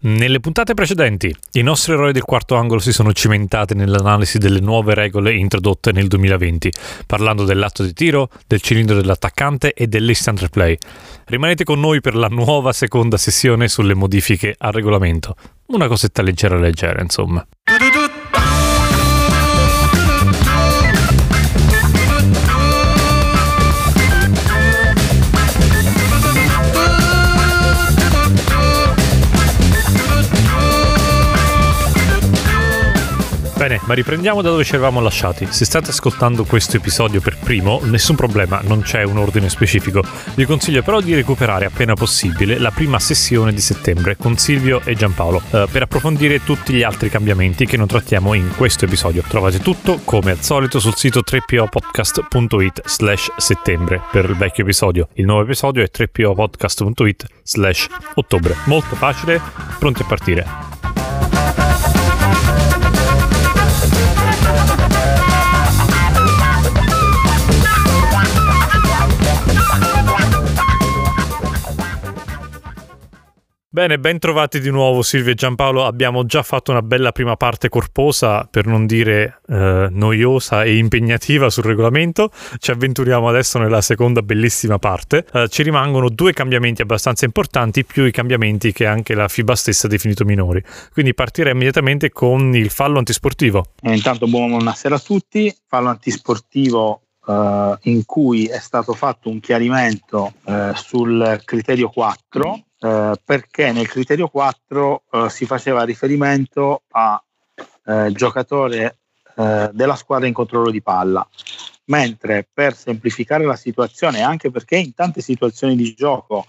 Nelle puntate precedenti, i nostri eroi del quarto angolo si sono cimentati nell'analisi delle nuove regole introdotte nel 2020, parlando dell'atto di tiro, del cilindro dell'attaccante e dell'instant replay. Rimanete con noi per la nuova seconda sessione sulle modifiche al regolamento. Una cosetta leggera leggera, insomma. Bene, ma riprendiamo da dove ci eravamo lasciati. Se state ascoltando questo episodio per primo, nessun problema, non c'è un ordine specifico. Vi consiglio però di recuperare appena possibile la prima sessione di settembre con Silvio e Giampaolo eh, per approfondire tutti gli altri cambiamenti che non trattiamo in questo episodio. Trovate tutto come al solito sul sito 3popodcast.it slash settembre per il vecchio episodio. Il nuovo episodio è 3popodcast.it slash ottobre. Molto facile, pronti a partire. Bene, ben trovati di nuovo Silvia e Giampaolo. Abbiamo già fatto una bella prima parte corposa, per non dire eh, noiosa e impegnativa sul regolamento. Ci avventuriamo adesso nella seconda bellissima parte. Eh, ci rimangono due cambiamenti abbastanza importanti, più i cambiamenti che anche la FIBA stessa ha definito minori. Quindi partirei immediatamente con il fallo antisportivo. E intanto buonasera a tutti. Fallo antisportivo Uh, in cui è stato fatto un chiarimento uh, sul criterio 4 eh, perché nel criterio 4 eh, si faceva riferimento a eh, giocatore eh, della squadra in controllo di palla, mentre per semplificare la situazione, anche perché in tante situazioni di gioco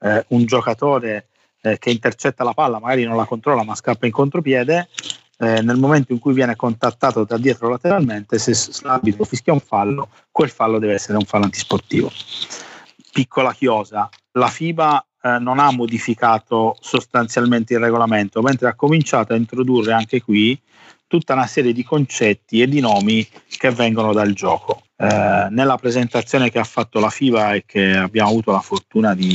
eh, un giocatore che intercetta la palla magari non la controlla ma scappa in contropiede, nel momento in cui viene contattato da dietro lateralmente, se l'arbitro fischia un fallo, quel fallo deve essere un fallo antisportivo. Piccola chiosa, la FIBA eh, non ha modificato sostanzialmente il regolamento, mentre ha cominciato a introdurre anche qui tutta una serie di concetti e di nomi che vengono dal gioco. Eh, nella presentazione che ha fatto la FIBA e che abbiamo avuto la fortuna di,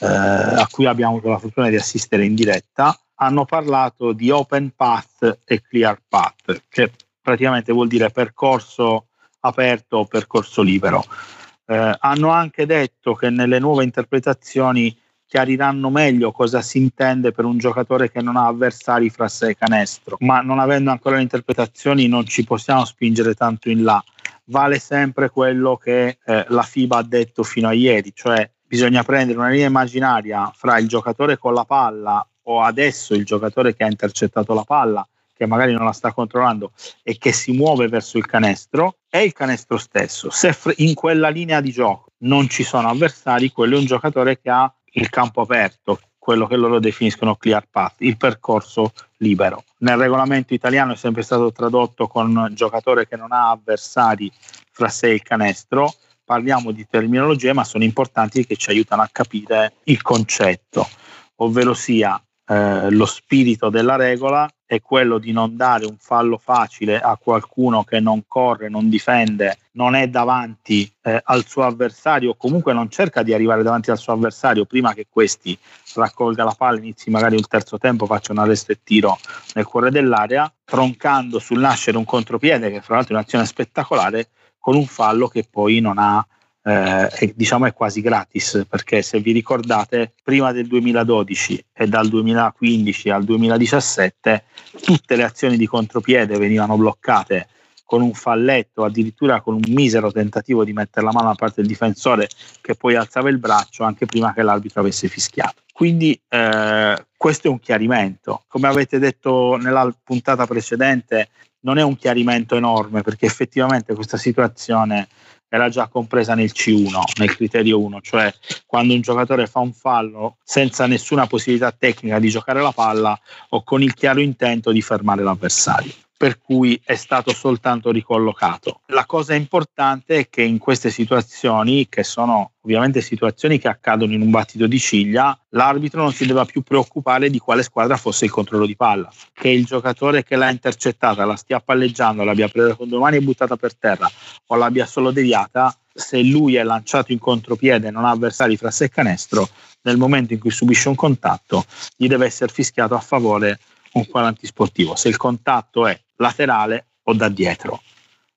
eh, a cui abbiamo avuto la fortuna di assistere in diretta, hanno parlato di open path e clear path, che praticamente vuol dire percorso aperto o percorso libero. Eh, hanno anche detto che nelle nuove interpretazioni chiariranno meglio cosa si intende per un giocatore che non ha avversari fra sé e canestro, ma non avendo ancora le interpretazioni non ci possiamo spingere tanto in là. Vale sempre quello che eh, la FIBA ha detto fino a ieri, cioè bisogna prendere una linea immaginaria fra il giocatore con la palla o adesso il giocatore che ha intercettato la palla che magari non la sta controllando e che si muove verso il canestro, è il canestro stesso. Se in quella linea di gioco non ci sono avversari, quello è un giocatore che ha il campo aperto, quello che loro definiscono clear path, il percorso libero. Nel regolamento italiano è sempre stato tradotto con giocatore che non ha avversari fra sé e il canestro. Parliamo di terminologie, ma sono importanti che ci aiutano a capire il concetto, ovvero sia eh, lo spirito della regola è quello di non dare un fallo facile a qualcuno che non corre, non difende, non è davanti eh, al suo avversario o comunque non cerca di arrivare davanti al suo avversario prima che questi raccolga la palla, inizi magari il terzo tempo, faccia un arresto e tiro nel cuore dell'area, troncando sul nascere un contropiede che fra l'altro è un'azione spettacolare con un fallo che poi non ha eh, è, diciamo è quasi gratis perché se vi ricordate prima del 2012 e dal 2015 al 2017 tutte le azioni di contropiede venivano bloccate con un falletto, addirittura con un misero tentativo di mettere la mano da parte del difensore che poi alzava il braccio anche prima che l'arbitro avesse fischiato. Quindi eh, questo è un chiarimento. Come avete detto nella puntata precedente, non è un chiarimento enorme perché effettivamente questa situazione era già compresa nel C1, nel criterio 1, cioè quando un giocatore fa un fallo senza nessuna possibilità tecnica di giocare la palla o con il chiaro intento di fermare l'avversario per cui è stato soltanto ricollocato. La cosa importante è che in queste situazioni, che sono ovviamente situazioni che accadono in un battito di ciglia, l'arbitro non si deve più preoccupare di quale squadra fosse il controllo di palla, che il giocatore che l'ha intercettata la stia palleggiando, l'abbia presa con due mani e buttata per terra o l'abbia solo deviata, se lui è lanciato in contropiede e non ha avversari fra sé e canestro, nel momento in cui subisce un contatto gli deve essere fischiato a favore un fallo antisportivo, se il contatto è laterale o da dietro.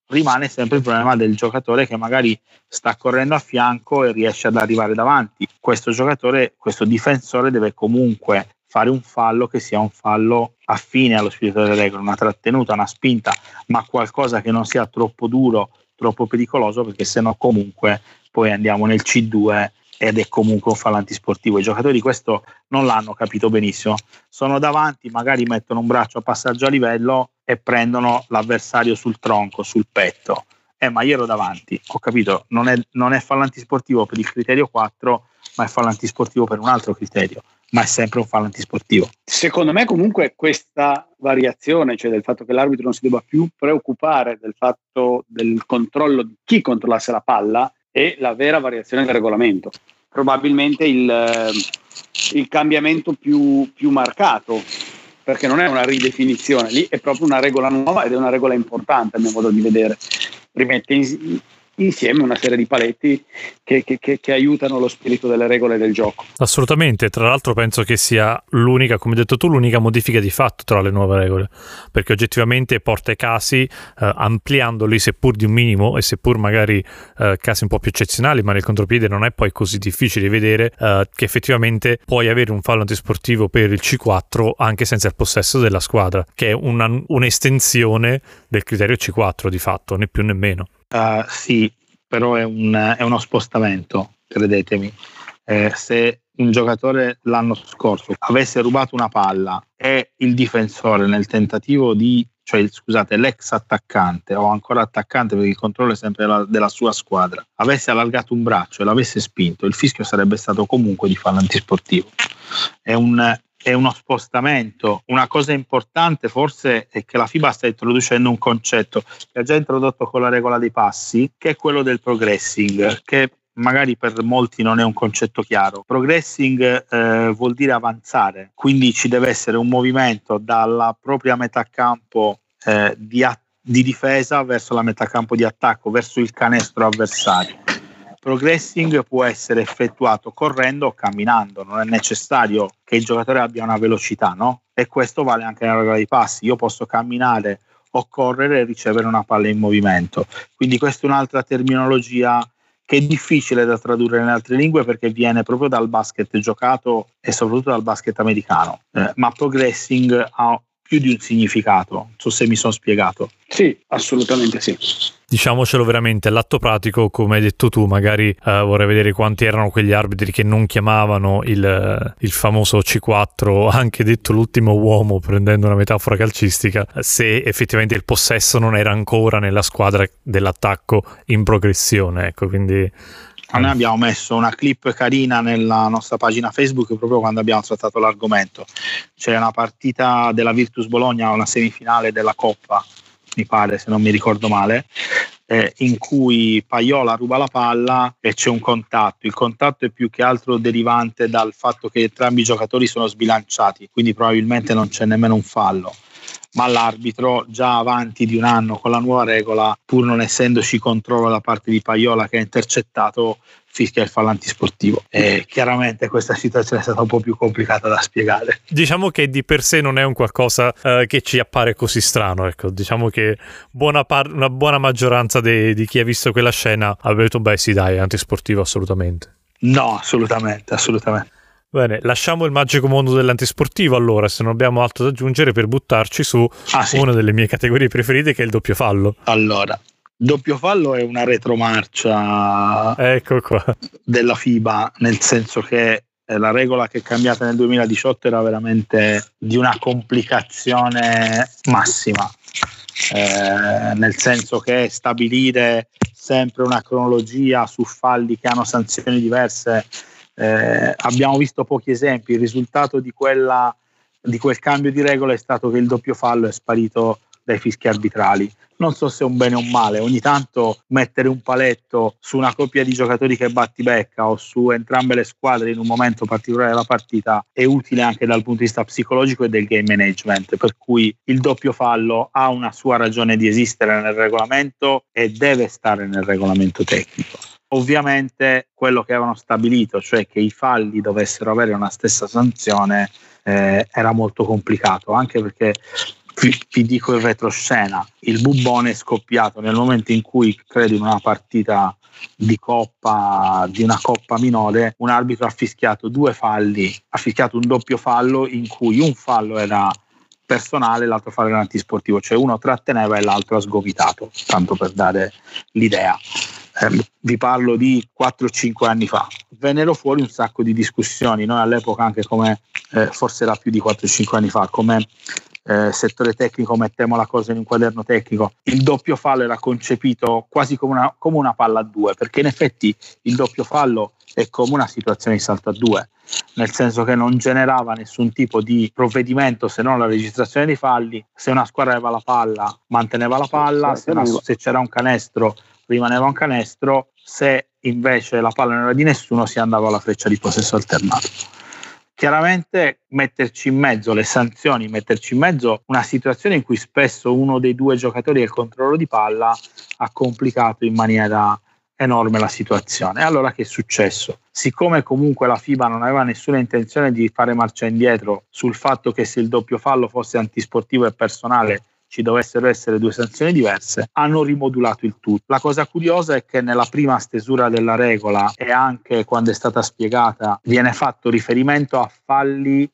Rimane sempre il problema del giocatore che magari sta correndo a fianco e riesce ad arrivare davanti. Questo giocatore, questo difensore deve comunque fare un fallo che sia un fallo affine allo spirito delle regole, una trattenuta, una spinta, ma qualcosa che non sia troppo duro, troppo pericoloso, perché sennò comunque poi andiamo nel C2 ed è comunque un fallo antisportivo. I giocatori questo non l'hanno capito benissimo. Sono davanti, magari mettono un braccio a passaggio a livello e prendono l'avversario sul tronco, sul petto. Eh, ma io ero davanti, ho capito, non è, non è fallo antisportivo per il criterio 4, ma è fallo antisportivo per un altro criterio ma è sempre un fallo antisportivo. Secondo me comunque questa variazione, cioè del fatto che l'arbitro non si debba più preoccupare del fatto del controllo di chi controllasse la palla, è la vera variazione del regolamento. Probabilmente il, eh, il cambiamento più, più marcato, perché non è una ridefinizione, lì è proprio una regola nuova ed è una regola importante a mio modo di vedere. Rimette in, insieme una serie di paletti che, che, che, che, aiutano lo spirito delle regole del gioco. Assolutamente, tra l'altro penso che sia l'unica, come hai detto tu, l'unica modifica di fatto tra le nuove regole, perché oggettivamente porta i casi eh, ampliandoli seppur di un minimo e seppur magari eh, casi un po' più eccezionali, ma nel contropiede non è poi così difficile vedere eh, che effettivamente puoi avere un fallo antisportivo per il C4 anche senza il possesso della squadra, che è una, un'estensione del criterio C4 di fatto, né più né meno. Uh, sì, però è, un, è, uno spostamento, credetemi. Eh, se un giocatore l'anno scorso avesse rubato una palla e il difensore nel tentativo di, cioè scusate, l'ex attaccante o ancora attaccante perché il controllo è sempre della, della sua squadra, avesse allargato un braccio e l'avesse spinto, il fischio sarebbe stato comunque di fallo antisportivo. È un, è uno spostamento. Una cosa importante forse è che la FIBA sta introducendo un concetto che ha già introdotto con la regola dei passi, che è quello del progressing, che magari per molti non è un concetto chiaro. Progressing eh, vuol dire avanzare, quindi ci deve essere un movimento dalla propria metà campo eh, di, a- di difesa verso la metà campo di attacco, verso il canestro avversario progressing può essere effettuato correndo o camminando, non è necessario che il giocatore abbia una velocità, no? E questo vale anche nella regola dei passi. Io posso camminare o correre e ricevere una palla in movimento. Quindi questa è un'altra terminologia che è difficile da tradurre in altre lingue perché viene proprio dal basket giocato e soprattutto dal basket americano. Eh, ma progressing ha più di un significato, non so se mi sono spiegato. Sì, assolutamente sì diciamocelo veramente, all'atto pratico, come hai detto tu, magari eh, vorrei vedere quanti erano quegli arbitri che non chiamavano il, il, famoso C4, anche detto l'ultimo uomo, prendendo una metafora calcistica, se effettivamente il possesso non era ancora nella squadra dell'attacco in progressione. Ecco, quindi noi abbiamo messo una clip carina nella nostra pagina Facebook proprio quando abbiamo trattato l'argomento. C'è una partita della Virtus Bologna, una semifinale della Coppa mi pare, se non mi ricordo male, eh, in cui Paiola ruba la palla e c'è un contatto. Il contatto è più che altro derivante dal fatto che entrambi i giocatori sono sbilanciati, quindi probabilmente non c'è nemmeno un fallo. Ma l'arbitro, già avanti di un anno con la nuova regola, pur non essendoci controllo da parte di Paiola che ha intercettato, fischia il fallo antisportivo. E chiaramente questa situazione è stata un po' più complicata da spiegare. Diciamo che di per sé non è un qualcosa uh, che ci appare così strano. Ecco. Diciamo che buona par- una buona maggioranza de- di chi ha visto quella scena ha detto: beh, sì, dai, è antisportivo assolutamente. No, assolutamente, assolutamente. Bene, lasciamo il magico mondo dell'antisportivo allora, se non abbiamo altro da aggiungere per buttarci su ah, sì. una delle mie categorie preferite che è il doppio fallo. Allora, doppio fallo è una retromarcia ecco qua. della FIBA, nel senso che eh, la regola che è cambiata nel 2018 era veramente di una complicazione massima, eh, nel senso che stabilire sempre una cronologia su falli che hanno sanzioni diverse, eh, abbiamo visto pochi esempi, il risultato di, quella, di quel cambio di regola è stato che il doppio fallo è sparito dai fischi arbitrali. Non so se è un bene o un male, ogni tanto mettere un paletto su una coppia di giocatori che batti becca o su entrambe le squadre in un momento particolare della partita è utile anche dal punto di vista psicologico e del game management, per cui il doppio fallo ha una sua ragione di esistere nel regolamento e deve stare nel regolamento tecnico. Ovviamente quello che avevano stabilito, cioè che i falli dovessero avere una stessa sanzione, eh, era molto complicato, anche perché vi, vi, dico in retroscena, il bubbone è scoppiato nel momento in cui, credo in una partita di coppa, di una coppa minore, un arbitro ha fischiato due falli, ha fischiato un doppio fallo in cui un fallo era personale, l'altro fallo era antisportivo, cioè uno tratteneva e l'altro ha sgomitato, tanto per dare l'idea. Eh, vi parlo di 4-5 anni fa. Vennero fuori un sacco di discussioni, noi all'epoca anche come, eh, forse era più di 4-5 anni fa, come eh, settore tecnico mettiamo la cosa in un quaderno tecnico, il doppio fallo era concepito quasi come una, come una palla a due, perché in effetti il doppio fallo è come una situazione di salto a due, nel senso che non generava nessun tipo di provvedimento se non la registrazione dei falli, se una squadra aveva la palla manteneva la palla, se, una, se c'era un canestro rimaneva un canestro, se invece la palla non era di nessuno si andava alla freccia di possesso alternato. Chiaramente metterci in mezzo le sanzioni, metterci in mezzo una situazione in cui spesso uno dei due giocatori ha il controllo di palla ha complicato in maniera enorme la situazione. Allora che è successo? Siccome comunque la FIBA non aveva nessuna intenzione di fare marcia indietro sul fatto che se il doppio fallo fosse antisportivo e personale ci dovessero essere due sanzioni diverse, hanno rimodulato il tutto. La cosa curiosa è che nella prima stesura della regola e anche quando è stata spiegata viene fatto riferimento a falli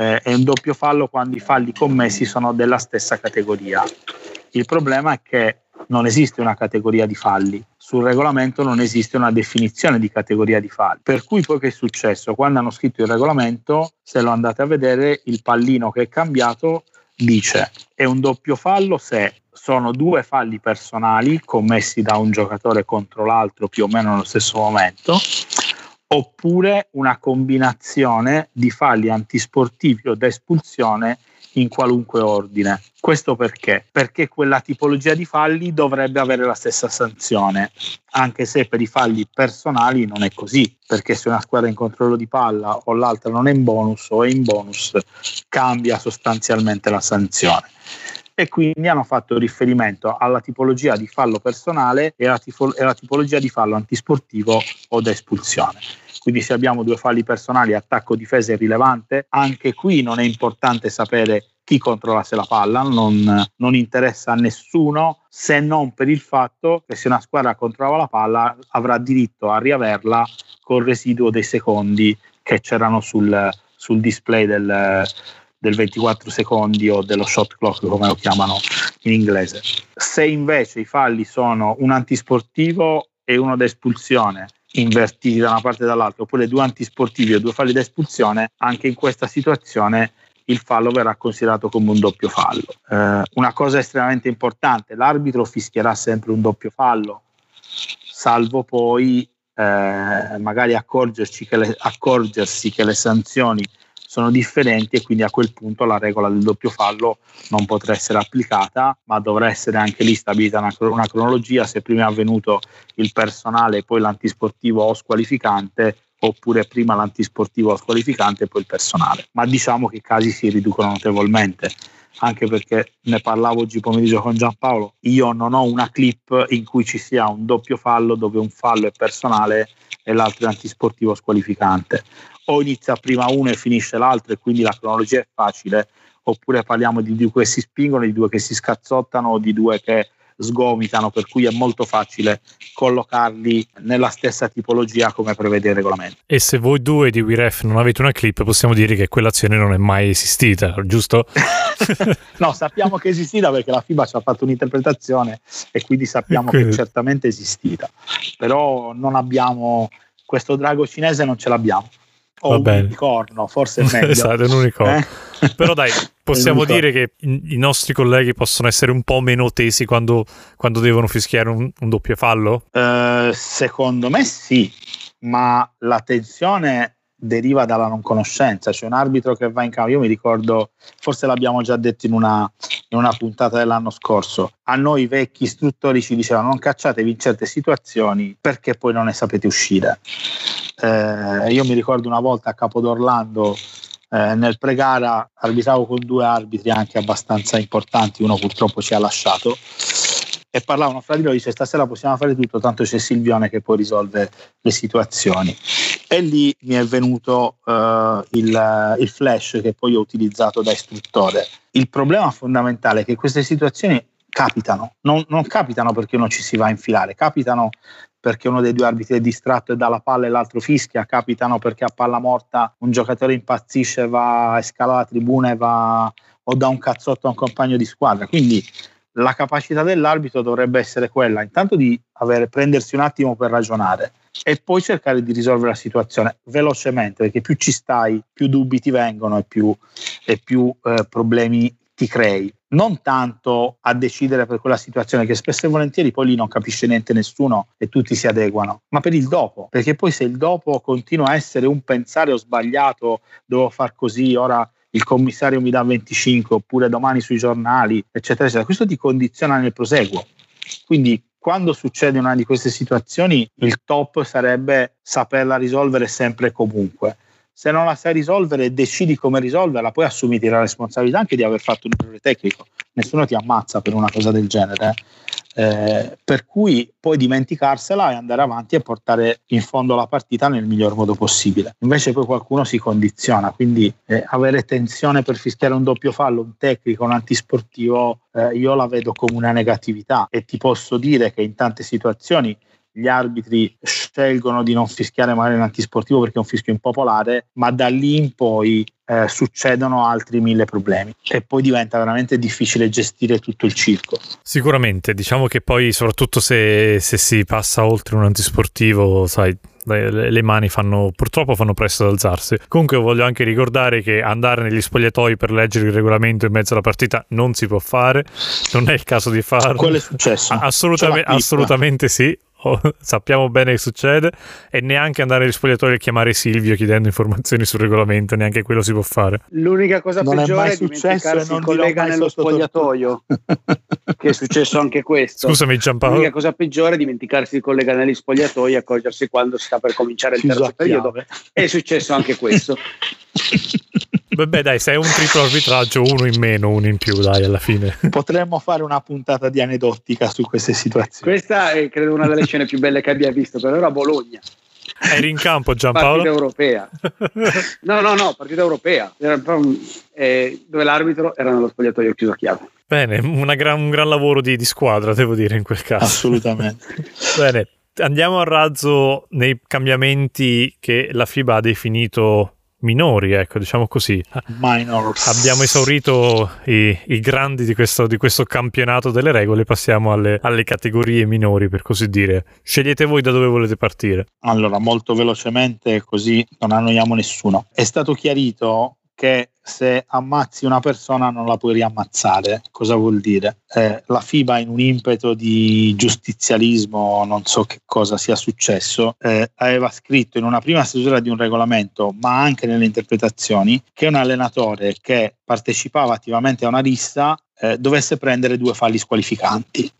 eh, e un doppio fallo quando i falli commessi sono della stessa categoria. Il problema è che non esiste una categoria di falli, sul regolamento non esiste una definizione di categoria di falli. Per cui poi che è successo? Quando hanno scritto il regolamento, se lo andate a vedere, il pallino che è cambiato dice è un doppio fallo se sono due falli personali commessi da un giocatore contro l'altro più o meno nello stesso momento oppure una combinazione di falli antisportivi o da espulsione in qualunque ordine. Questo perché? Perché quella tipologia di falli dovrebbe avere la stessa sanzione, anche se per i falli personali non è così, perché se una squadra è in controllo di palla o l'altra non è in bonus o è in bonus, cambia sostanzialmente la sanzione e quindi hanno fatto riferimento alla tipologia di fallo personale e alla, tifo- alla tipologia di fallo antisportivo o da espulsione. Quindi se abbiamo due falli personali, attacco difesa è rilevante, anche qui non è importante sapere chi controllasse la palla, non, non, interessa a nessuno se non per il fatto che se una squadra controllava la palla avrà diritto a riaverla col residuo dei secondi che c'erano sul, sul display del, del 24 secondi o dello shot clock come lo chiamano in inglese. Se invece i falli sono un antisportivo e uno da espulsione invertiti da una parte e dall'altra, oppure due antisportivi o due falli da espulsione, anche in questa situazione il fallo verrà considerato come un doppio fallo. Eh, una cosa estremamente importante, l'arbitro fischierà sempre un doppio fallo, salvo poi eh, magari accorgersi che, le, accorgersi che le sanzioni sono differenti e quindi a quel punto la regola del doppio fallo non potrà essere applicata, ma dovrà essere anche lì stabilita una, una cronologia, se prima è avvenuto il personale e poi l'antisportivo o squalificante, oppure prima l'antisportivo o squalificante e poi il personale. Ma diciamo che i casi si riducono notevolmente anche perché ne parlavo oggi pomeriggio con Giampaolo, io non ho una clip in cui ci sia un doppio fallo dove un fallo è personale e l'altro è antisportivo squalificante o inizia prima uno e finisce l'altro e quindi la cronologia è facile, oppure parliamo di due che si spingono, di due che si scazzottano o di due che sgomitano, per cui è molto facile collocarli nella stessa tipologia come prevede il regolamento. E se voi due di WeRef non avete una clip, possiamo dire che quell'azione non è mai esistita, giusto? no, sappiamo che è esistita perché la FIBA ci ha fatto un'interpretazione e quindi sappiamo che è certamente esistita, però non abbiamo questo drago cinese non ce l'abbiamo o un unicorno, forse è meglio. esatto, un unicorno. Eh? Però dai, possiamo dire che i, nostri colleghi possono essere un po' meno tesi quando, quando devono fischiare un, un doppio fallo? Uh, secondo me sì, ma la tensione deriva dalla non conoscenza, cioè un arbitro che va in campo, io mi ricordo, forse l'abbiamo già detto in una, in una puntata dell'anno scorso, a noi vecchi istruttori ci dicevano non cacciatevi in certe situazioni perché poi non ne sapete uscire. Eh, io mi ricordo una volta a Capodorlando eh, nel pre-gara arbitravo con due arbitri anche abbastanza importanti, uno purtroppo ci ha lasciato e parlavano fra di loro, dice stasera possiamo fare tutto, tanto c'è Silvione che poi risolve le situazioni. E lì mi è venuto uh, il, il flash che poi ho utilizzato da istruttore. Il problema fondamentale è che queste situazioni capitano, non, non, capitano perché uno ci si va a infilare, capitano perché uno dei due arbitri è distratto e dà la palla e l'altro fischia, capitano perché a palla morta un giocatore impazzisce, va e scala la tribuna e va o dà un cazzotto a un compagno di squadra. Quindi la capacità dell'arbitro dovrebbe essere quella intanto di avere, prendersi un attimo per ragionare e poi cercare di risolvere la situazione velocemente perché più ci stai più dubbi ti vengono e più, e più eh, problemi ti crei. Non tanto a decidere per quella situazione che spesso e volentieri poi lì non capisce niente nessuno e tutti si adeguano, ma per il dopo, perché poi se il dopo continua a essere un pensare ho sbagliato, devo far così, ora il commissario mi dà 25 oppure domani sui giornali, eccetera, eccetera, questo ti condiziona nel proseguo. Quindi quando succede una di queste situazioni il top sarebbe saperla risolvere sempre e comunque se non la sai risolvere decidi come risolverla, poi assumiti la responsabilità anche di aver fatto un errore tecnico. Nessuno ti ammazza per una cosa del genere. Eh, per cui puoi dimenticarsela e andare avanti e portare in fondo la partita nel miglior modo possibile. Invece poi qualcuno si condiziona, quindi eh, avere tensione per fischiare un doppio fallo, un tecnico, un antisportivo, eh, io la vedo come una negatività e ti posso dire che in tante situazioni gli arbitri scelgono di non fischiare magari un antisportivo perché è un fischio impopolare, ma da lì in poi eh, succedono altri mille problemi e poi diventa veramente difficile gestire tutto il circo. Sicuramente, diciamo che poi soprattutto se, se si passa oltre un antisportivo, sai, le, mani fanno purtroppo fanno presto ad alzarsi. Comunque voglio anche ricordare che andare negli spogliatoi per leggere il regolamento in mezzo alla partita non si può fare, non è il caso di farlo. Quello è successo. Assolutamente, assolutamente sì. Oh, sappiamo bene che succede e neanche andare agli spogliatori e chiamare Silvio chiedendo informazioni sul regolamento, neanche quello si può fare. L'unica cosa non peggiore è, è dimenticarsi il collega nello spogliatoio, che è successo anche questo. Scusami Giampaolo. L'unica cosa peggiore è dimenticarsi il collega negli spogliatoi e accorgersi quando sta per cominciare il terzo periodo. È successo anche questo. Vabbè, dai, se è un triplo arbitraggio, uno in meno, uno in più, dai, alla fine. Potremmo fare una puntata di aneddotica su queste situazioni. Questa è, credo, una delle scene più belle che abbia visto, per ora a Bologna. Eri in campo Giampaolo? Partita europea. No, no, no, partita europea, eh, dove l'arbitro era nello spogliatoio chiuso a chiave. Bene, gran, un gran lavoro di, di squadra, devo dire, in quel caso. Assolutamente. Bene, andiamo a razzo nei cambiamenti che la FIBA ha definito minori, ecco, diciamo così. Minors. Abbiamo esaurito i, i grandi di questo, di questo, campionato delle regole, passiamo alle, alle, categorie minori, per così dire. Scegliete voi da dove volete partire. Allora, molto velocemente, così non annoiamo nessuno. È stato chiarito che se ammazzi una persona non la puoi riammazzare. Cosa vuol dire? Eh, la FIBA in un impeto di giustizialismo, non so che cosa sia successo, eh, aveva scritto in una prima stesura di un regolamento, ma anche nelle interpretazioni, che un allenatore che partecipava attivamente a una rissa eh, dovesse prendere due falli squalificanti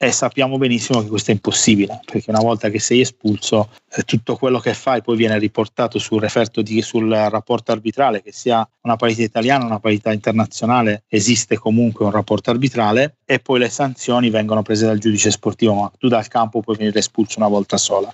e sappiamo benissimo che questo è impossibile perché una volta che sei espulso eh, tutto quello che fai poi viene riportato sul di, sul rapporto arbitrale che sia una parità italiana una parità internazionale esiste comunque un rapporto arbitrale e poi le sanzioni vengono prese dal giudice sportivo ma tu dal campo puoi venire espulso una volta sola.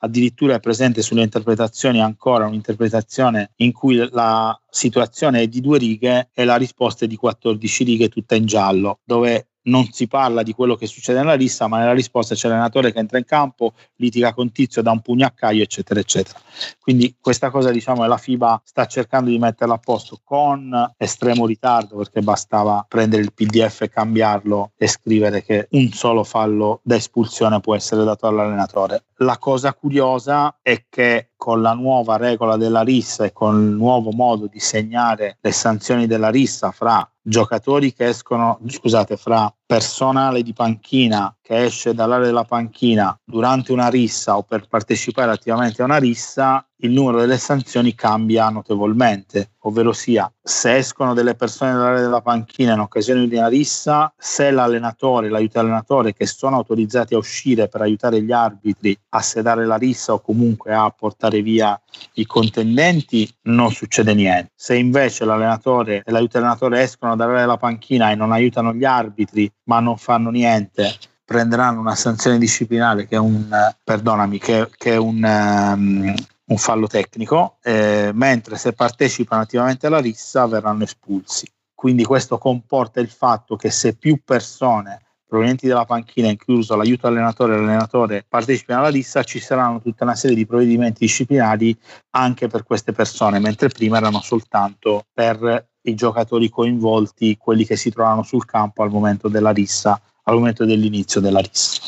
Addirittura è presente sulle interpretazioni ancora un'interpretazione in cui la situazione è di due righe e la risposta è di 14 righe tutta in giallo dove non si parla di quello che succede nella lista, ma nella risposta c'è l'allenatore che entra in campo, litiga con Tizio, dà un pugno a Caio, eccetera, eccetera. Quindi questa cosa, diciamo, la FIBA sta cercando di metterla a posto con estremo ritardo, perché bastava prendere il PDF e cambiarlo e scrivere che un solo fallo da espulsione può essere dato all'allenatore. La cosa curiosa è che con la nuova regola della rissa e con il nuovo modo di segnare le sanzioni della rissa fra giocatori che escono, scusate, fra personale di panchina che esce dall'area della panchina durante una rissa o per partecipare attivamente a una rissa, il numero delle sanzioni cambia notevolmente, ovvero sia se escono delle persone dall'area della panchina in occasione di una rissa, se l'allenatore, l'aiuto allenatore che sono autorizzati a uscire per aiutare gli arbitri a sedare la rissa o comunque a portare via i contendenti, non succede niente. Se invece l'allenatore e l'aiuto allenatore escono dall'area della panchina e non aiutano gli arbitri, ma non fanno niente prenderanno una sanzione disciplinare che è un, perdonami, che, che è un, um, un fallo tecnico, eh, mentre se partecipano attivamente alla rissa verranno espulsi. Quindi questo comporta il fatto che se più persone provenienti dalla panchina, incluso l'aiuto allenatore e l'allenatore, partecipano alla rissa, ci saranno tutta una serie di provvedimenti disciplinari anche per queste persone, mentre prima erano soltanto per i giocatori coinvolti, quelli che si trovavano sul campo al momento della rissa, al momento dell'inizio della rissa.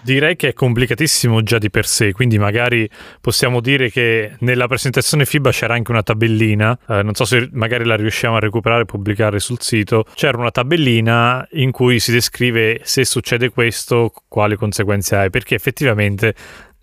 Direi che è complicatissimo già di per sé, quindi magari possiamo dire che nella presentazione FIBA c'era anche una tabellina, eh, non so se magari la riusciamo a recuperare e pubblicare sul sito, c'era una tabellina in cui si descrive se succede questo, quali conseguenze hai, perché effettivamente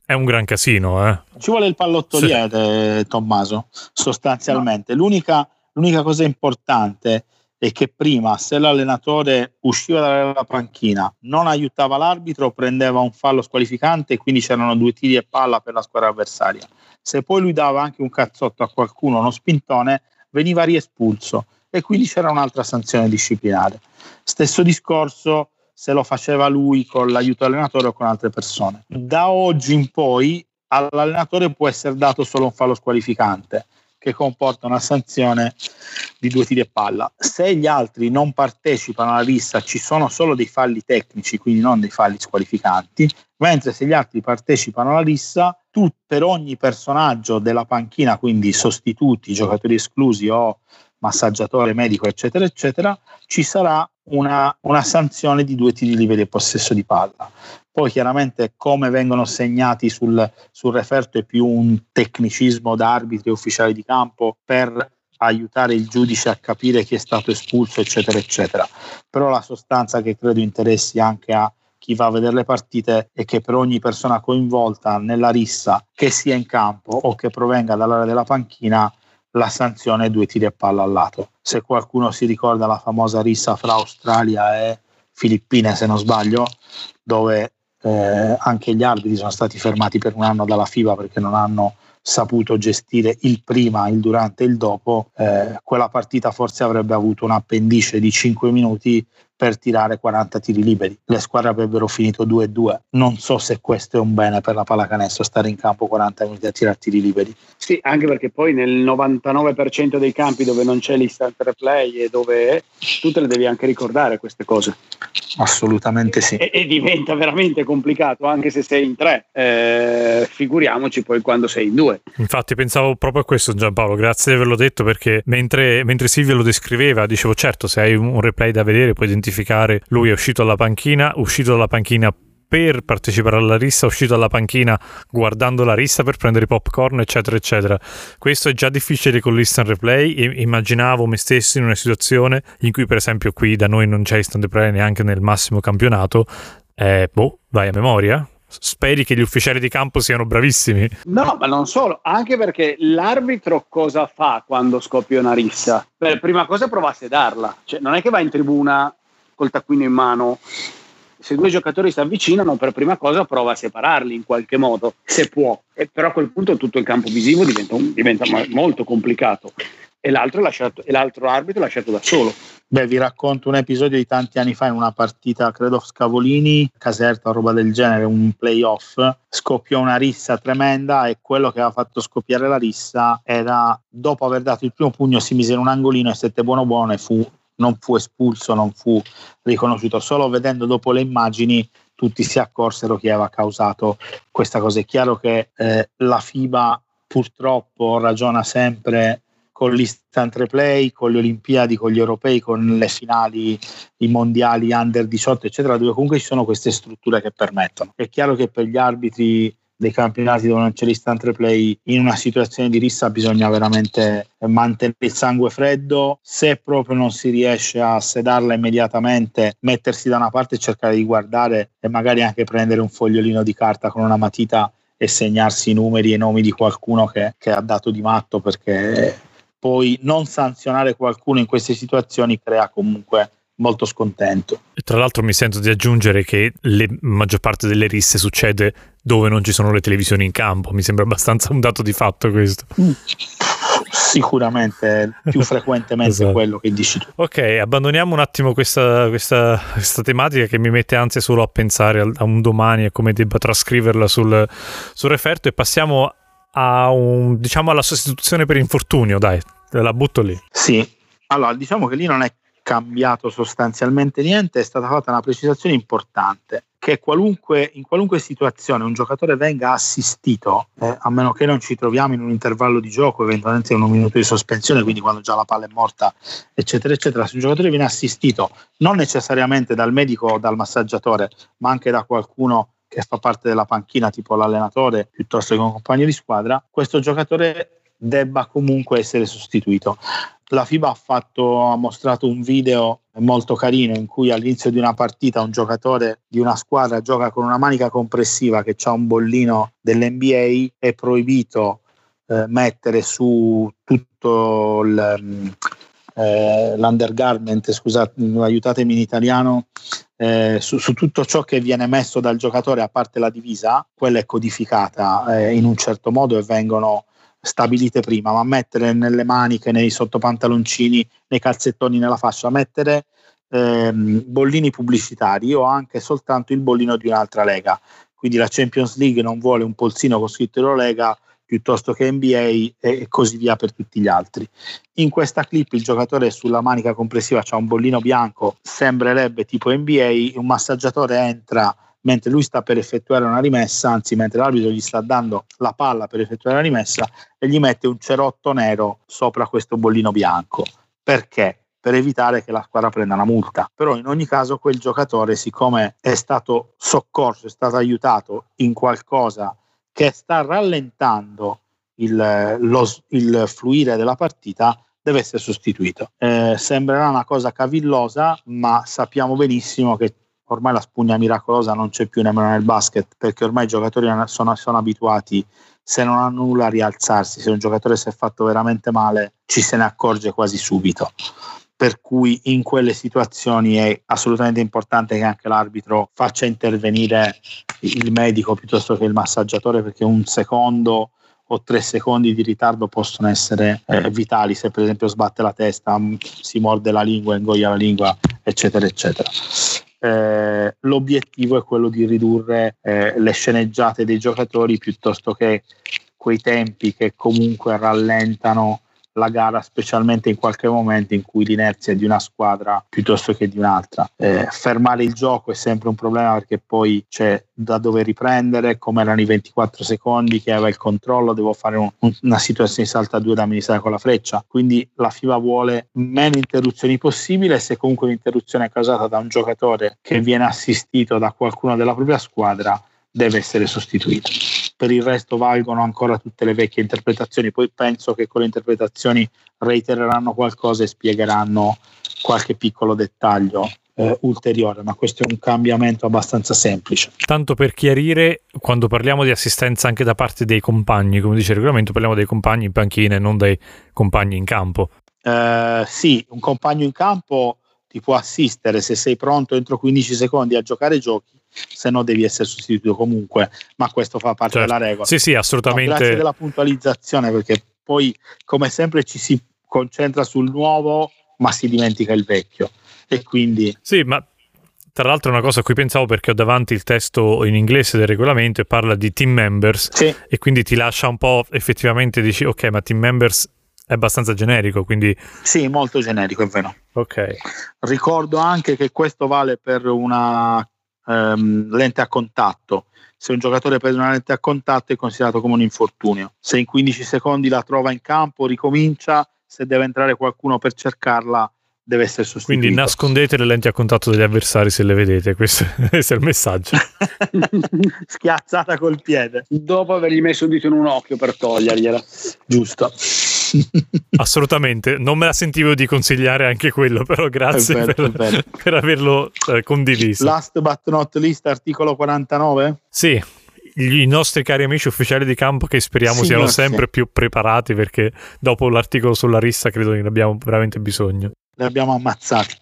è un gran casino. Eh. Ci vuole il pallottoliere, sì. Tommaso, sostanzialmente. No. L'unica, l'unica cosa importante è che prima se l'allenatore usciva dalla panchina, non aiutava l'arbitro, prendeva un fallo squalificante e quindi c'erano due tiri e palla per la squadra avversaria. Se poi lui dava anche un cazzotto a qualcuno, uno spintone, veniva riespulso e quindi c'era un'altra sanzione disciplinare. Stesso discorso se lo faceva lui con l'aiuto dell'allenatore o con altre persone. Da oggi in poi all'allenatore può essere dato solo un fallo squalificante che comporta una sanzione di due tiri e palla. Se gli altri non partecipano alla lista, ci sono solo dei falli tecnici, quindi non dei falli squalificanti, mentre se gli altri partecipano alla lista, tu per ogni personaggio della panchina, quindi sostituti, giocatori esclusi o massaggiatore medico, eccetera, eccetera, ci sarà una, una sanzione di due tiri liberi e possesso di palla. Poi chiaramente come vengono segnati sul, sul referto è più un tecnicismo da arbitri ufficiali di campo per aiutare il giudice a capire chi è stato espulso, eccetera, eccetera. Però la sostanza che credo interessi anche a chi va a vedere le partite è che per ogni persona coinvolta nella rissa, che sia in campo o che provenga dall'area della panchina, la sanzione due tiri a palla al lato. Se qualcuno si ricorda la famosa rissa fra Australia e Filippine, se non sbaglio, dove eh, anche gli arbitri sono stati fermati per un anno dalla FIBA perché non hanno saputo gestire il prima, il durante e il dopo, eh, quella partita forse avrebbe avuto un appendice di 5 minuti per tirare 40 tiri liberi. Le squadre avrebbero finito 2-2. Non so se questo è un bene per la pallacanestro, stare in campo 40 minuti a tirare tiri liberi. Sì, anche perché poi nel 99% dei campi dove non c'è l'instant replay e dove tu te le devi anche ricordare queste cose. Assolutamente sì. E, e diventa veramente complicato anche se sei in tre. Eh, figuriamoci poi quando sei in due. Infatti pensavo proprio a questo Giampaolo, grazie di averlo detto perché mentre, mentre Silvio lo descriveva dicevo certo se hai un replay da vedere puoi identificare lui è uscito dalla panchina, uscito dalla panchina per partecipare alla rissa, uscito dalla panchina guardando la rissa per prendere i popcorn, eccetera, eccetera. Questo è già difficile con l'instant replay. E immaginavo me stesso in una situazione in cui, per esempio, qui da noi non c'è instant replay neanche nel massimo campionato. Eh, boh, vai a memoria? speri che gli ufficiali di campo siano bravissimi. No, ma non solo, anche perché l'arbitro cosa fa quando scoppia una rissa? Per prima cosa prova a sedarla, cioè non è che va in tribuna col taccuino in mano. Se due giocatori si avvicinano, per prima cosa prova a separarli in qualche modo, se può. E però a quel punto tutto il campo visivo diventa, diventa molto complicato e l'altro, lasciato, e l'altro arbitro è lasciato da solo. Beh, vi racconto un episodio di tanti anni fa in una partita, credo Scavolini, Caserta, roba del genere, un playoff. Scoppiò una rissa tremenda e quello che aveva fatto scoppiare la rissa era, dopo aver dato il primo pugno, si mise in un angolino e stette buono buono e fu, non fu espulso, non fu riconosciuto. Solo vedendo dopo le immagini tutti si accorsero chi aveva causato questa cosa. È chiaro che eh, la FIBA purtroppo ragiona sempre con l'instant replay, con le Olimpiadi, con gli europei, con le finali, i mondiali under 18, eccetera, dove comunque ci sono queste strutture che permettono. È chiaro che per gli arbitri dei campionati dove non c'è l'instant replay in una situazione di rissa bisogna veramente mantenere il sangue freddo se proprio non si riesce a sedarla immediatamente mettersi da una parte e cercare di guardare e magari anche prendere un fogliolino di carta con una matita e segnarsi i numeri e i nomi di qualcuno che, che ha dato di matto perché poi non sanzionare qualcuno in queste situazioni crea comunque molto scontento. Tra l'altro mi sento di aggiungere che la maggior parte delle risse succede dove non ci sono le televisioni in campo, mi sembra abbastanza un dato di fatto questo. Mm. Sicuramente più frequentemente esatto. quello che dici tu. Ok, abbandoniamo un attimo questa, questa, questa, tematica che mi mette ansia solo a pensare a, un domani e come debba trascriverla sul, sul referto e passiamo a un, diciamo alla sostituzione per infortunio, dai, te la butto lì. Sì, allora diciamo che lì non è cambiato sostanzialmente niente, è stata fatta una precisazione importante che qualunque, in qualunque situazione un giocatore venga assistito, eh, a meno che non ci troviamo in un intervallo di gioco, eventualmente un minuto di sospensione, quindi quando già la palla è morta, eccetera, eccetera, se un giocatore viene assistito non necessariamente dal medico o dal massaggiatore, ma anche da qualcuno che fa parte della panchina, tipo l'allenatore piuttosto che un compagno di squadra, questo giocatore debba comunque essere sostituito. La FIBA ha, fatto, ha mostrato un video molto carino in cui all'inizio di una partita un giocatore di una squadra gioca con una manica compressiva che ha un bollino dell'NBA, è proibito eh, mettere su tutto il, mm, eh, l'undergarment, scusate, aiutatemi in italiano, eh, su, su, tutto ciò che viene messo dal giocatore a parte la divisa, quella è codificata eh, in un certo modo e vengono stabilite prima, ma mettere nelle maniche, nei sottopantaloncini, nei calzettoni, nella fascia, mettere ehm, bollini pubblicitari o anche soltanto il bollino di un'altra lega. Quindi la Champions League non vuole un polsino con scritto Eurolega piuttosto che NBA e così via per tutti gli altri. In questa clip il giocatore sulla manica compressiva ha un bollino bianco, sembrerebbe tipo NBA, un massaggiatore entra mentre lui sta per effettuare una rimessa, anzi mentre l'arbitro gli sta dando la palla per effettuare la rimessa e gli mette un cerotto nero sopra questo bollino bianco. Perché? per evitare che la squadra prenda una multa. Però in ogni caso quel giocatore, siccome è stato soccorso, è stato aiutato in qualcosa che sta rallentando il, lo, il fluire della partita, deve essere sostituito. Eh, sembrerà una cosa cavillosa, ma sappiamo benissimo che ormai la spugna miracolosa non c'è più nemmeno nel basket perché ormai i giocatori sono, sono abituati se non hanno nulla a rialzarsi, se un giocatore si è fatto veramente male ci se ne accorge quasi subito. Per cui in quelle situazioni è assolutamente importante che anche l'arbitro faccia intervenire il medico piuttosto che il massaggiatore perché un secondo o tre secondi di ritardo possono essere eh, vitali. Se per esempio sbatte la testa, si morde la lingua, ingoia la lingua, eccetera, eccetera eh, l'obiettivo è quello di ridurre eh, le sceneggiate dei giocatori piuttosto che quei tempi che comunque rallentano la gara, specialmente in qualche momento in cui l'inerzia è di una squadra piuttosto che di un'altra. Eh, fermare il gioco è sempre un problema perché poi c'è da dove riprendere, come erano i 24 secondi che aveva il controllo, devo fare un, una situazione di salta a due da amministrare con la freccia. Quindi la FIBA vuole meno interruzioni possibile se comunque l'interruzione è causata da un giocatore che viene assistito da qualcuno della propria squadra deve essere sostituito per il resto valgono ancora tutte le vecchie interpretazioni, poi penso che con le interpretazioni reitereranno qualcosa e spiegheranno qualche piccolo dettaglio eh, ulteriore, ma questo è un cambiamento abbastanza semplice. Tanto per chiarire, quando parliamo di assistenza anche da parte dei compagni, come dice il regolamento, parliamo dei compagni in panchina e non dei compagni in campo. Eh, sì, un compagno in campo ti può assistere se sei pronto entro 15 secondi a giocare giochi se no devi essere sostituito comunque, ma questo fa parte certo. della regola. Sì, sì, assolutamente. No, grazie della puntualizzazione perché poi come sempre ci si concentra sul nuovo ma si dimentica il vecchio e quindi... Sì, ma tra l'altro una cosa a cui pensavo perché ho davanti il testo in inglese del regolamento e parla di team members sì. e quindi ti lascia un po' effettivamente dici ok ma team members è abbastanza generico quindi sì molto generico è vero ok ricordo anche che questo vale per una ehm, lente a contatto. Se un giocatore prende una lente a contatto è considerato come un infortunio. Se in 15 secondi la trova in campo, ricomincia, se deve entrare qualcuno per cercarla, deve essere sostituito. Quindi nascondete le lenti a contatto degli avversari se le vedete, questo, questo è il messaggio. Schiazzata col piede. Dopo avergli messo un dito in un occhio per togliergliela. Giusto. Assolutamente, non me la sentivo di consigliare anche quello, però grazie vero, per, per, averlo eh, condiviso. Last but not least, articolo 49? Sì, i nostri cari amici ufficiali di campo che speriamo sì, siano grazie. sempre più preparati perché dopo l'articolo sulla rissa credo che ne abbiamo veramente bisogno. Li abbiamo ammazzati.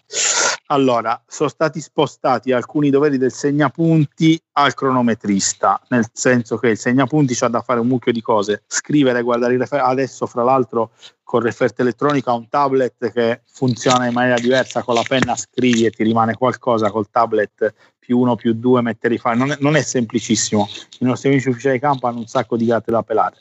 Allora, sono stati spostati alcuni doveri del segnapunti al cronometrista, nel senso che il segnapunti ha da fare un mucchio di cose, scrivere, guardare i refer- adesso fra l'altro con referto elettronico a un tablet che funziona in maniera diversa, con la penna scrivi e ti rimane qualcosa, col tablet più uno più due mettere i file, non è, non è semplicissimo. I nostri amici ufficiali di campo hanno un sacco di gatte da pelare.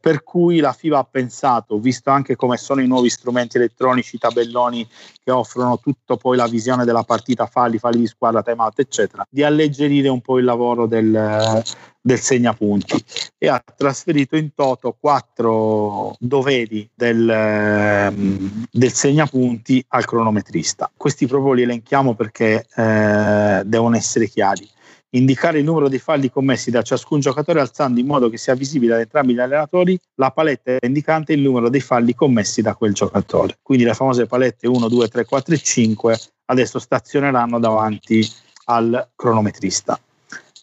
Per cui la FIBA ha pensato, visto anche come sono i nuovi strumenti elettronici, i tabelloni che offrono tutto poi la visione della partita, falli, falli di squadra, time out, eccetera, di alleggerire un po' il lavoro del, del segnapunti e ha trasferito in toto quattro doveri del, ehm, del segnapunti al cronometrista. Questi proprio li elenchiamo perché eh, devono essere chiari. Indicare il numero dei falli commessi da ciascun giocatore alzando in modo che sia visibile ad entrambi gli allenatori la paletta indicante il numero dei falli commessi da quel giocatore. Quindi le famose palette 1, 2, 3, 4 e 5 adesso stazioneranno davanti al cronometrista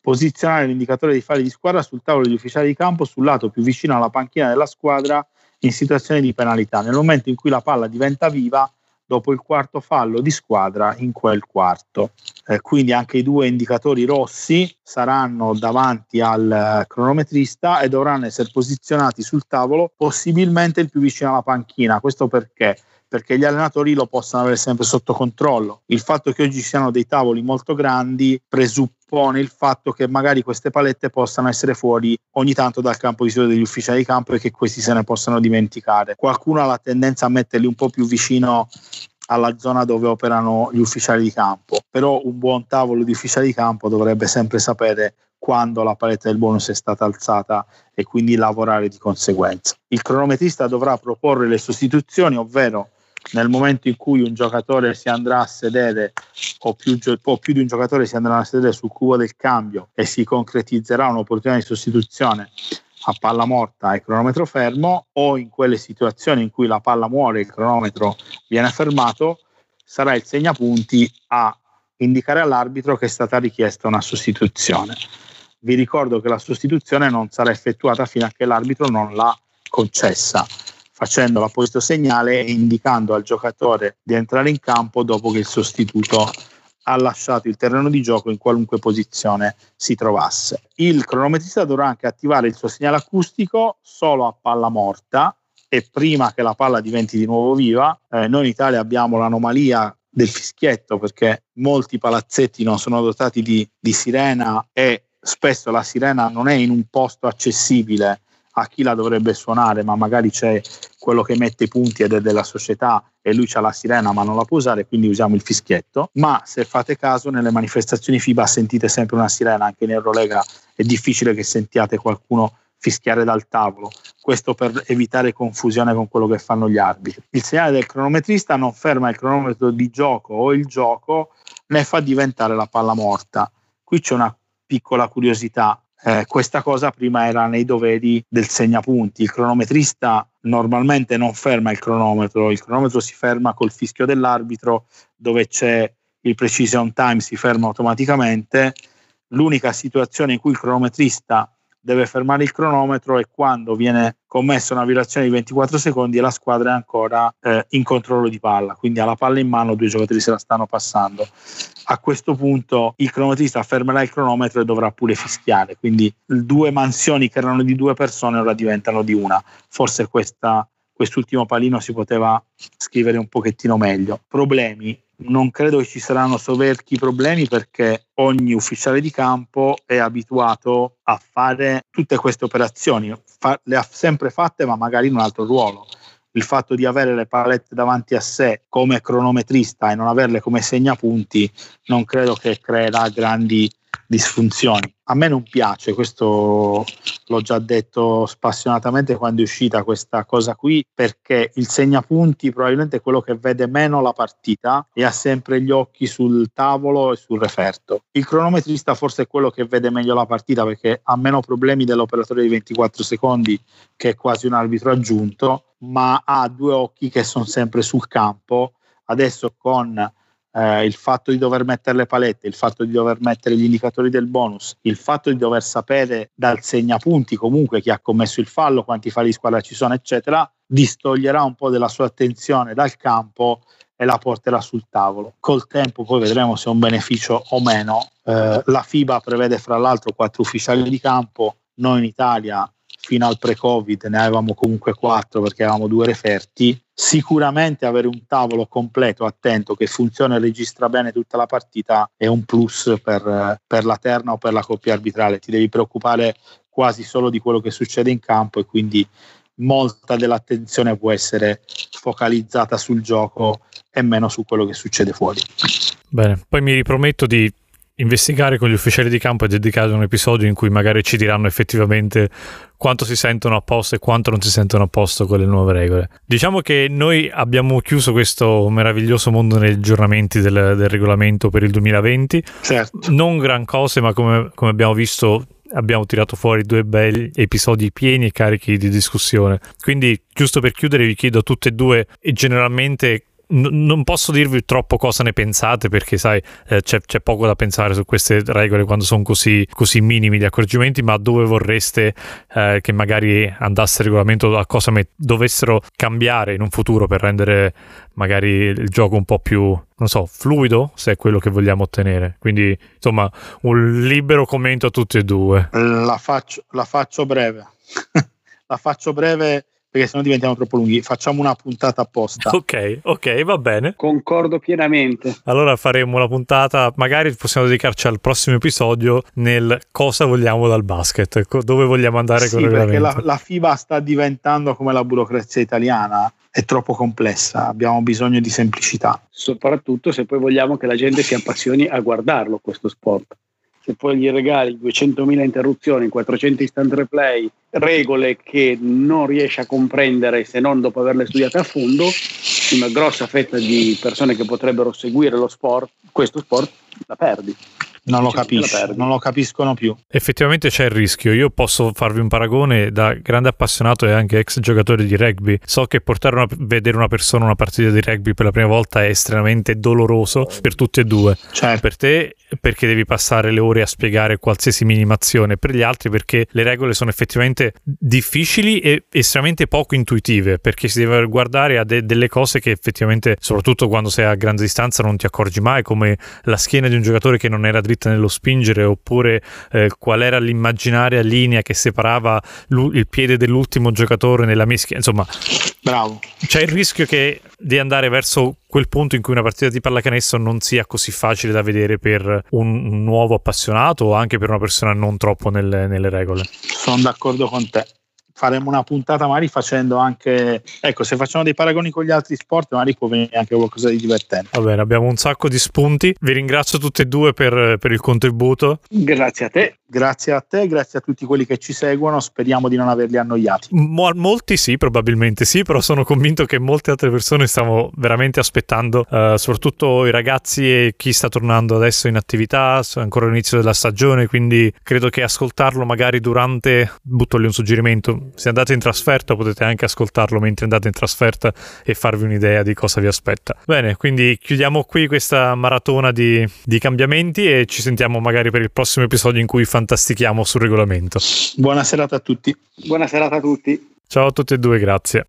posizionare l'indicatore dei falli di squadra sul tavolo degli ufficiali di campo sul lato più vicino alla panchina della squadra in situazione di penalità, nel momento in cui la palla diventa viva dopo il quarto fallo di squadra in quel quarto. Eh, quindi anche i due indicatori rossi saranno davanti al eh, cronometrista e dovranno essere posizionati sul tavolo, possibilmente il più vicino alla panchina. Questo perché? Perché gli allenatori lo possano avere sempre sotto controllo. Il fatto che oggi siano dei tavoli molto grandi presuppone il fatto che magari queste palette possano essere fuori ogni tanto dal campo di studio degli ufficiali di campo e che questi se ne possano dimenticare. Qualcuno ha la tendenza a metterli un po' più vicino alla zona dove operano gli ufficiali di campo, però un buon tavolo di ufficiali di campo dovrebbe sempre sapere quando la paletta del bonus è stata alzata e quindi lavorare di conseguenza. Il cronometrista dovrà proporre le sostituzioni, ovvero nel momento in cui un giocatore si andrà a sedere o più, o più, di un giocatore si andrà a sedere sul cubo del cambio e si concretizzerà un'opportunità di sostituzione a palla morta e cronometro fermo o in quelle situazioni in cui la palla muore e il cronometro viene fermato sarà il segnapunti a indicare all'arbitro che è stata richiesta una sostituzione. Vi ricordo che la sostituzione non sarà effettuata fino a che l'arbitro non l'ha concessa facendo l'apposito segnale e indicando al giocatore di entrare in campo dopo che il sostituto ha lasciato il terreno di gioco in qualunque posizione si trovasse. Il cronometrista dovrà anche attivare il suo segnale acustico solo a palla morta e prima che la palla diventi di nuovo viva. Eh, noi in Italia abbiamo l'anomalia del fischietto perché molti palazzetti non sono dotati di, di sirena e spesso la sirena non è in un posto accessibile a chi la dovrebbe suonare, ma magari c'è quello che mette i punti ed è della società e lui ha la sirena ma non la può usare, quindi usiamo il fischietto. Ma se fate caso, nelle manifestazioni FIBA sentite sempre una sirena, anche in Eurolega è difficile che sentiate qualcuno fischiare dal tavolo, questo per evitare confusione con quello che fanno gli arbitri. Il segnale del cronometrista non ferma il cronometro di gioco o il gioco, né fa diventare la palla morta. Qui c'è una piccola curiosità eh, questa cosa prima era nei doveri del segnapunti. Il cronometrista normalmente non ferma il cronometro, il cronometro si ferma col fischio dell'arbitro dove c'è il precision time, si ferma automaticamente. L'unica situazione in cui il cronometrista deve fermare il cronometro e quando viene commessa una violazione di 24 secondi la squadra è ancora eh, in controllo di palla, quindi ha la palla in mano, due giocatori se la stanno passando. A questo punto il cronometrista fermerà il cronometro e dovrà pure fischiare, quindi due mansioni che erano di due persone ora diventano di una. Forse questa, quest'ultimo palino si poteva scrivere un pochettino meglio. Problemi non credo che ci saranno soverchi problemi perché ogni ufficiale di campo è abituato a fare tutte queste operazioni, Fa- le ha sempre fatte ma magari in un altro ruolo. Il fatto di avere le palette davanti a sé come cronometrista e non averle come segnapunti non credo che creerà grandi disfunzioni. A me non piace, questo l'ho già detto spassionatamente quando è uscita questa cosa qui, perché il segnapunti probabilmente è quello che vede meno la partita e ha sempre gli occhi sul tavolo e sul referto. Il cronometrista forse è quello che vede meglio la partita perché ha meno problemi dell'operatore di 24 secondi che è quasi un arbitro aggiunto, ma ha due occhi che sono sempre sul campo. Adesso con eh, il fatto di dover mettere le palette, il fatto di dover mettere gli indicatori del bonus, il fatto di dover sapere dal segnapunti comunque chi ha commesso il fallo, quanti falli di squadra ci sono, eccetera, distoglierà un po' della sua attenzione dal campo e la porterà sul tavolo. Col tempo poi vedremo se è un beneficio o meno. Eh, la FIBA prevede fra l'altro quattro ufficiali di campo, noi in Italia fino al pre-Covid ne avevamo comunque quattro perché avevamo due referti. Sicuramente avere un tavolo completo, attento, che funziona e registra bene tutta la partita è un plus per, per la terna o per la coppia arbitrale. Ti devi preoccupare quasi solo di quello che succede in campo e quindi molta dell'attenzione può essere focalizzata sul gioco e meno su quello che succede fuori. Bene, poi mi riprometto di investigare con gli ufficiali di campo e dedicare un episodio in cui magari ci diranno effettivamente quanto si sentono a posto e quanto non si sentono a posto con le nuove regole. Diciamo che noi abbiamo chiuso questo meraviglioso mondo negli aggiornamenti del, del regolamento per il 2020. Certo. Non gran cose, ma come, come abbiamo visto abbiamo tirato fuori due belli episodi pieni e carichi di discussione. Quindi, giusto per chiudere, vi chiedo a tutte e due, e generalmente non posso dirvi troppo cosa ne pensate perché sai eh, c'è, c'è, poco da pensare su queste regole quando sono così, così minimi gli accorgimenti ma dove vorreste eh, che magari andasse il regolamento a cosa met- dovessero cambiare in un futuro per rendere magari il gioco un po' più non so fluido se è quello che vogliamo ottenere. Quindi insomma un libero commento a tutti e due. La faccio, la faccio breve. La faccio breve perché sennò diventiamo troppo lunghi. Facciamo una puntata apposta. Ok, ok, va bene. Concordo pienamente. Allora faremo una puntata, magari possiamo dedicarci al prossimo episodio nel cosa vogliamo dal basket, dove vogliamo andare sì, con il regolamento. Perché la, la FIBA sta diventando come la burocrazia italiana, è troppo complessa, abbiamo bisogno di semplicità. Soprattutto se poi vogliamo che la gente si appassioni a guardarlo questo sport se poi gli regali 200.000 interruzioni, 400 instant replay, regole che non riesce a comprendere se non dopo averle studiate a fondo, una grossa fetta di persone che potrebbero seguire lo sport, questo sport, la perdi non lo capisco, non lo capiscono più. Effettivamente c'è il rischio. Io posso farvi un paragone da grande appassionato e anche ex giocatore di rugby. So che portare a vedere una persona una partita di rugby per la prima volta è estremamente doloroso per tutti e due. Certo. Per te perché devi passare le ore a spiegare qualsiasi minimazione, per gli altri perché le regole sono effettivamente difficili e estremamente poco intuitive, perché si deve guardare a de- delle cose che effettivamente, soprattutto quando sei a grande distanza, non ti accorgi mai, come la schiena di un giocatore che non era dritta nello spingere oppure eh, qual era l'immaginaria linea che separava il piede dell'ultimo giocatore nella mischia. Insomma, bravo. C'è il rischio che di andare verso quel punto in cui una partita di pallacanestro non sia così facile da vedere per un nuovo appassionato o anche per una persona non troppo nelle, nelle regole. Sono d'accordo con te faremo una puntata magari facendo anche ecco se facciamo dei paragoni con gli altri sport magari può venire anche qualcosa di divertente. Va bene abbiamo un sacco di spunti. Vi ringrazio tutti e due per, per il contributo. Grazie a te. Grazie a te, grazie a tutti quelli che ci seguono, speriamo di non averli annoiati. Mo- molti sì, probabilmente sì, però sono convinto che molte altre persone stanno veramente aspettando, uh, soprattutto i ragazzi e chi sta tornando adesso in attività, ancora all'inizio della stagione, quindi credo che ascoltarlo magari durante, butto lì un suggerimento, se andate in trasferta potete anche ascoltarlo mentre andate in trasferta e farvi un'idea di cosa vi aspetta. Bene, quindi chiudiamo qui questa maratona di, di cambiamenti e ci sentiamo magari per il prossimo episodio in cui fantastichiamo sul regolamento. Buona serata a tutti. Buona serata a tutti. Ciao a tutti e due, grazie.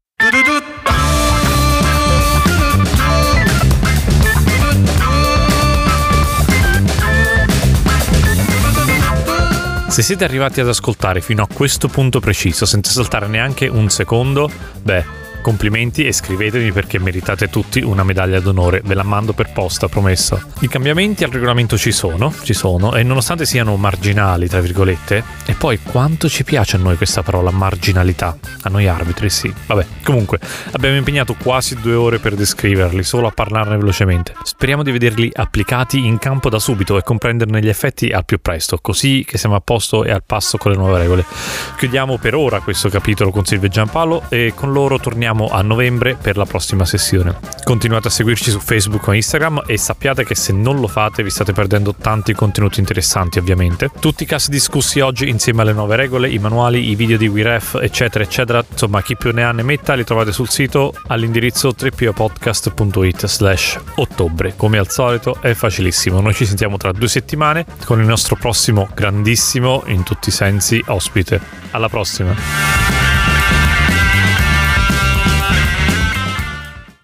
Se siete arrivati ad ascoltare fino a questo punto preciso senza saltare neanche un secondo, beh, Complimenti e scrivetemi perché meritate tutti una medaglia d'onore, ve la mando per posta, promesso. I cambiamenti al regolamento ci sono, ci sono, e nonostante siano marginali, tra virgolette, e poi quanto ci piace a noi questa parola marginalità, a noi arbitri sì. Vabbè, comunque, abbiamo impegnato quasi due ore per descriverli, solo a parlarne velocemente. Speriamo di vederli applicati in campo da subito e comprenderne gli effetti al più presto, così che siamo a posto e al passo con le nuove regole. Chiudiamo per ora questo capitolo con Silvio e Giampaolo e con loro torniamo torniamo a novembre per la prossima sessione. Continuate a seguirci su Facebook o Instagram e sappiate che se non lo fate vi state perdendo tanti contenuti interessanti ovviamente. Tutti i casi discussi oggi insieme alle nuove regole, i manuali, i video di WeRef eccetera eccetera, insomma chi più ne ha ne metta li trovate sul sito all'indirizzo trippopodcast.it slash ottobre. Come al solito è facilissimo, noi ci sentiamo tra due settimane con il nostro prossimo grandissimo in tutti i sensi ospite. Alla prossima!